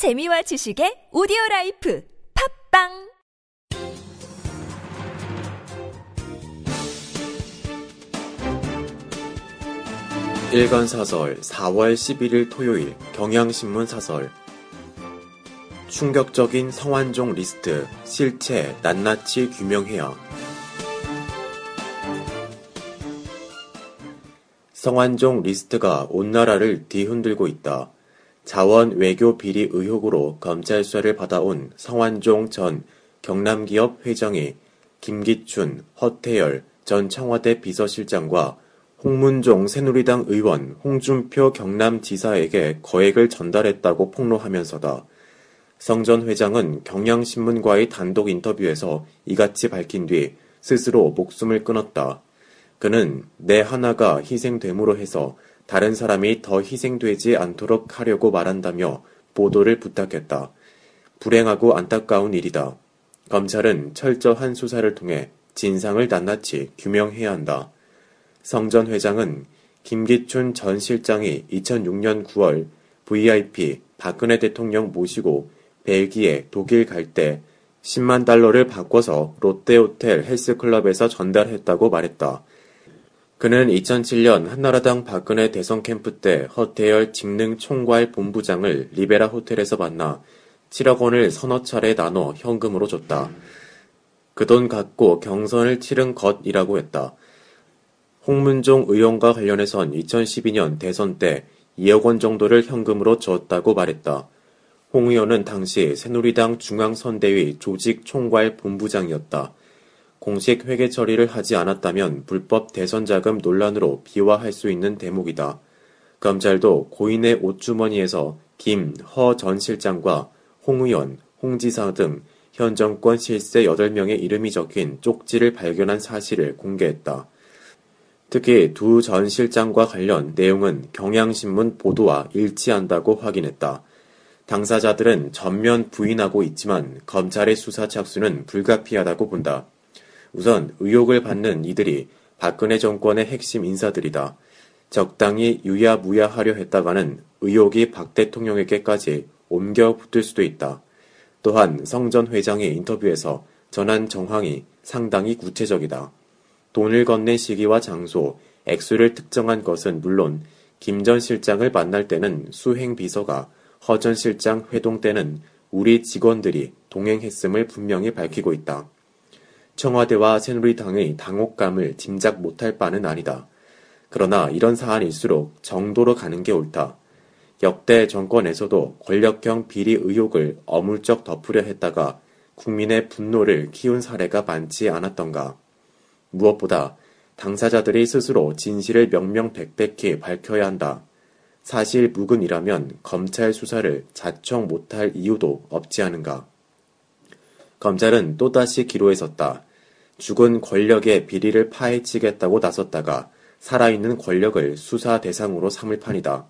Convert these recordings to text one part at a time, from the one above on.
재미와 지식의 오디오 라이프 팟빵! 일간 사설 4월 11일 토요일 경향신문 사설. 충격적인 성완종 리스트 실체 낱낱이 규명해야. 성완종 리스트가 온 나라를 뒤흔들고 있다. 자원 외교 비리 의혹으로 검찰 수사를 받아온 성완종 전 경남기업 회장이 김기춘, 허태열 전 청와대 비서실장과 홍문종 새누리당 의원, 홍준표 경남지사에게 거액을 전달했다고 폭로하면서다. 성 전 회장은 경향신문과의 단독 인터뷰에서 이같이 밝힌 뒤 스스로 목숨을 끊었다. 그는 내 하나가 희생됨으로 해서 다른 사람이 더 희생되지 않도록 하려고 말한다며 보도를 부탁했다. 불행하고 안타까운 일이다. 검찰은 철저한 수사를 통해 진상을 낱낱이 규명해야 한다. 성 전 회장은 김기춘 전 실장이 2006년 9월 VIP 박근혜 대통령 모시고 벨기에, 독일 갈 때 10만 달러를 바꿔서 롯데호텔 헬스클럽에서 전달했다고 말했다. 그는 2007년 한나라당 박근혜 대선 캠프 때 허태열 직능 총괄 본부장을 리베라 호텔에서 만나 7억 원을 서너 차례 나눠 현금으로 줬다. 그 돈 갖고 경선을 치른 것이라고 했다. 홍문종 의원과 관련해선 2012년 대선 때 2억 원 정도를 현금으로 줬다고 말했다. 홍 의원은 당시 새누리당 중앙선대위 조직 총괄 본부장이었다. 공식 회계 처리를 하지 않았다면 불법 대선 자금 논란으로 비화할 수 있는 대목이다. 검찰도 고인의 옷주머니에서 김, 허 전 실장과 홍 의원, 홍 지사 등 현 정권 실세 8명의 이름이 적힌 쪽지를 발견한 사실을 공개했다. 특히 두 전 실장과 관련 내용은 경향신문 보도와 일치한다고 확인했다. 당사자들은 전면 부인하고 있지만 검찰의 수사 착수는 불가피하다고 본다. 우선 의혹을 받는 이들이 박근혜 정권의 핵심 인사들이다. 적당히 유야무야하려 했다가는 의혹이 박 대통령에게까지 옮겨 붙을 수도 있다. 또한 성 전 회장의 인터뷰에서 전한 정황이 상당히 구체적이다. 돈을 건넨 시기와 장소, 액수를 특정한 것은 물론 김 전 실장을 만날 때는 수행 비서가 허 전 실장 회동 때는 우리 직원들이 동행했음을 분명히 밝히고 있다. 청와대와 새누리당의 당혹감을 짐작 못할 바는 아니다. 그러나 이런 사안일수록 정도로 가는 게 옳다. 역대 정권에서도 권력형 비리 의혹을 어물쩍 덮으려 했다가 국민의 분노를 키운 사례가 많지 않았던가. 무엇보다 당사자들이 스스로 진실을 명명백백히 밝혀야 한다. 사실 무근이라면 검찰 수사를 자청 못할 이유도 없지 않은가. 검찰은 또다시 기로에 섰다. 죽은 권력의 비리를 파헤치겠다고 나섰다가 살아있는 권력을 수사 대상으로 삼을 판이다.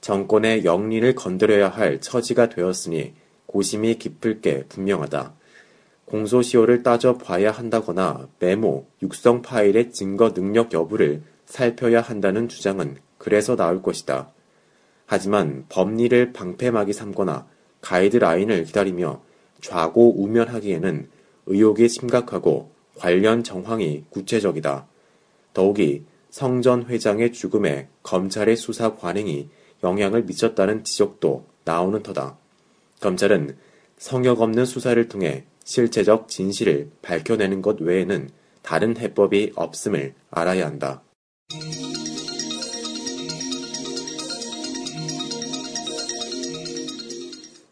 정권의 영린을 건드려야 할 처지가 되었으니 고심이 깊을 게 분명하다. 공소시효를 따져봐야 한다거나 메모, 육성 파일의 증거 능력 여부를 살펴야 한다는 주장은 그래서 나올 것이다. 하지만 법리를 방패막이 삼거나 가이드라인을 기다리며 좌고 우면하기에는 의혹이 심각하고 관련 정황이 구체적이다. 더욱이 성 전 회장의 죽음에 검찰의 수사 관행이 영향을 미쳤다는 지적도 나오는 터다. 검찰은 성역 없는 수사를 통해 실체적 진실을 밝혀내는 것 외에는 다른 해법이 없음을 알아야 한다.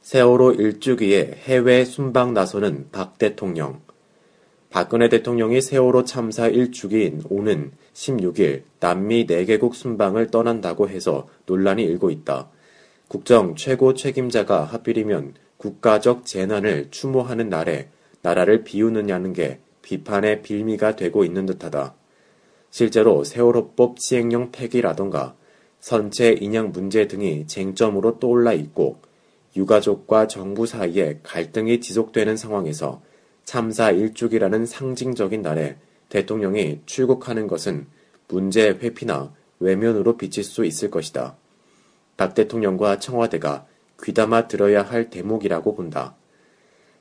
세월호 일주기에 해외 순방 나서는 박 대통령. 박근혜 대통령이 세월호 참사 일주기인 오는 16일 남미 4개국 순방을 떠난다고 해서 논란이 일고 있다. 국정 최고 책임자가 하필이면 국가적 재난을 추모하는 날에 나라를 비우느냐는 게 비판의 빌미가 되고 있는 듯하다. 실제로 세월호법 시행령 폐기라던가 선체 인양 문제 등이 쟁점으로 떠올라 있고 유가족과 정부 사이에 갈등이 지속되는 상황에서 참사 일주기라는 상징적인 날에 대통령이 출국하는 것은 문제 회피나 외면으로 비칠 수 있을 것이다. 박 대통령과 청와대가 귀담아 들어야 할 대목이라고 본다.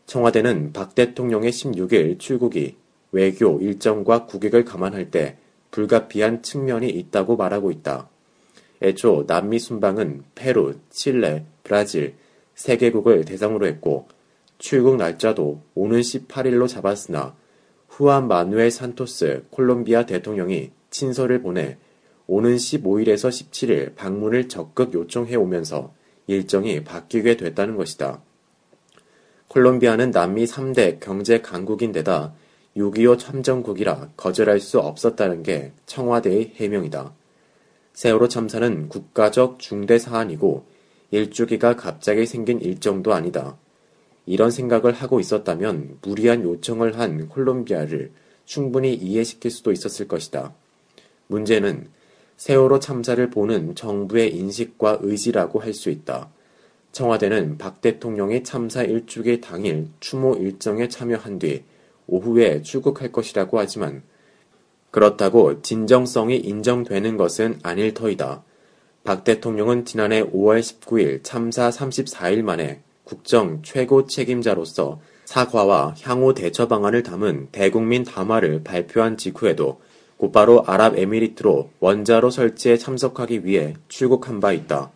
청와대는 박 대통령의 16일 출국이 외교 일정과 국익을 감안할 때 불가피한 측면이 있다고 말하고 있다. 애초 남미 순방은 페루, 칠레, 브라질 세 개국을 대상으로 했고 출국 날짜도 오는 18일로 잡았으나 후안 마누엘 산토스 콜롬비아 대통령이 친서를 보내 오는 15일에서 17일 방문을 적극 요청해 오면서 일정이 바뀌게 됐다는 것이다. 콜롬비아는 남미 3대 경제 강국인데다 6.25 참전국이라 거절할 수 없었다는 게 청와대의 해명이다. 세월호 참사는 국가적 중대 사안이고 일주기가 갑자기 생긴 일정도 아니다. 이런 생각을 하고 있었다면 무리한 요청을 한 콜롬비아를 충분히 이해시킬 수도 있었을 것이다. 문제는 세월호 참사를 보는 정부의 인식과 의지라고 할 수 있다. 청와대는 박 대통령이 참사 일주기 당일 추모 일정에 참여한 뒤 오후에 출국할 것이라고 하지만 그렇다고 진정성이 인정되는 것은 아닐 터이다. 박 대통령은 지난해 5월 19일 참사 34일 만에 국정 최고 책임자로서 사과와 향후 대처 방안을 담은 대국민 담화를 발표한 직후에도 곧바로 아랍에미리트로 원자로 설치에 참석하기 위해 출국한 바 있다.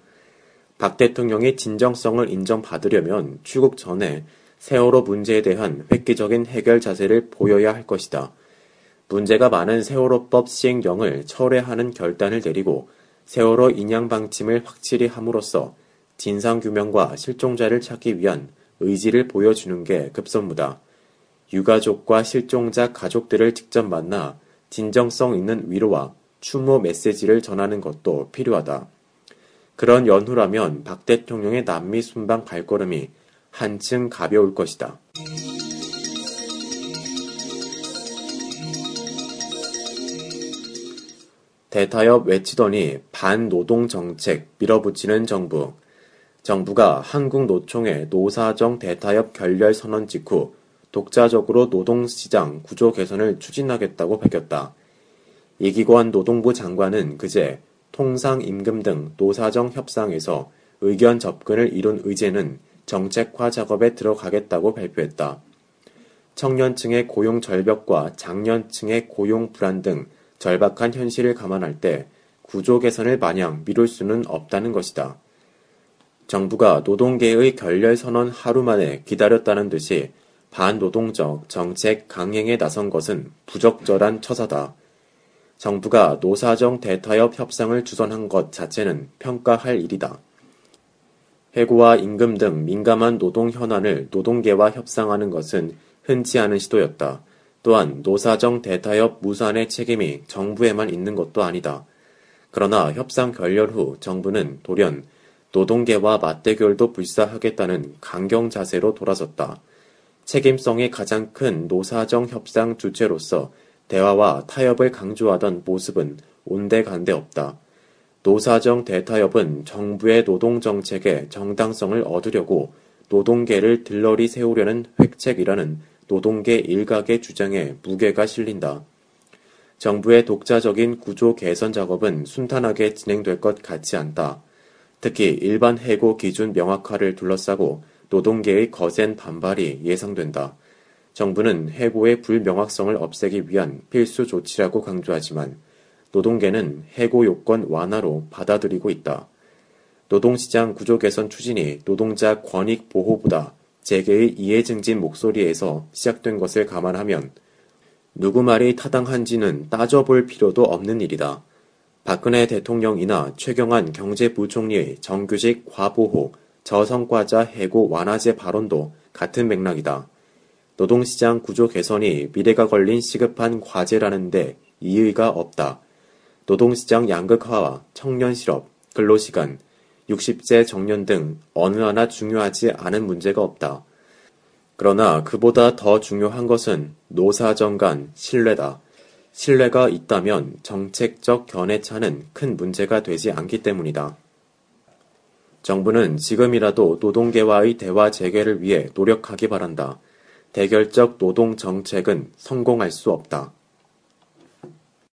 박 대통령이 진정성을 인정받으려면 출국 전에 세월호 문제에 대한 획기적인 해결 자세를 보여야 할 것이다. 문제가 많은 세월호법 시행령을 철회하는 결단을 내리고 세월호 인양 방침을 확실히 함으로써 진상규명과 실종자를 찾기 위한 의지를 보여주는 게 급선무다. 유가족과 실종자 가족들을 직접 만나 진정성 있는 위로와 추모 메시지를 전하는 것도 필요하다. 그런 연후라면 박 대통령의 남미 순방 발걸음이 한층 가벼울 것이다. 대타협 외치더니 반노동 정책 밀어붙이는 정부. 정부가 한국노총의 노사정 대타협 결렬 선언 직후 독자적으로 노동시장 구조 개선을 추진하겠다고 밝혔다. 이기관 노동부 장관은 그제 통상 임금 등 노사정 협상에서 의견 접근을 이룬 의제는 정책화 작업에 들어가겠다고 발표했다. 청년층의 고용 절벽과 장년층의 고용 불안 등 절박한 현실을 감안할 때 구조 개선을 마냥 미룰 수는 없다는 것이다. 정부가 노동계의 결렬 선언 하루 만에 기다렸다는 듯이 반노동적 정책 강행에 나선 것은 부적절한 처사다. 정부가 노사정 대타협 협상을 주선한 것 자체는 평가할 일이다. 해고와 임금 등 민감한 노동 현안을 노동계와 협상하는 것은 흔치 않은 시도였다. 또한 노사정 대타협 무산의 책임이 정부에만 있는 것도 아니다. 그러나 협상 결렬 후 정부는 돌연 노동계와 맞대결도 불사하겠다는 강경 자세로 돌아섰다. 책임성이 가장 큰 노사정 협상 주체로서 대화와 타협을 강조하던 모습은 온데간데 없다. 노사정 대타협은 정부의 노동정책에 정당성을 얻으려고 노동계를 들러리 세우려는 획책이라는 노동계 일각의 주장에 무게가 실린다. 정부의 독자적인 구조 개선 작업은 순탄하게 진행될 것 같지 않다. 특히 일반 해고 기준 명확화를 둘러싸고 노동계의 거센 반발이 예상된다. 정부는 해고의 불명확성을 없애기 위한 필수 조치라고 강조하지만 노동계는 해고 요건 완화로 받아들이고 있다. 노동시장 구조 개선 추진이 노동자 권익 보호보다 재계의 이해 증진 목소리에서 시작된 것을 감안하면 누구 말이 타당한지는 따져볼 필요도 없는 일이다. 박근혜 대통령이나 최경환 경제부총리의 정규직 과보호, 저성과자 해고 완화제 발언도 같은 맥락이다. 노동시장 구조 개선이 미래가 걸린 시급한 과제라는데 이의가 없다. 노동시장 양극화와 청년 실업, 근로시간, 60세 정년 등 어느 하나 중요하지 않은 문제가 없다. 그러나 그보다 더 중요한 것은 노사정 간 신뢰다. 신뢰가 있다면 정책적 견해 차는 큰 문제가 되지 않기 때문이다. 정부는 지금이라도 노동계와의 대화 재개를 위해 노력하기 바란다. 대결적 노동 정책은 성공할 수 없다.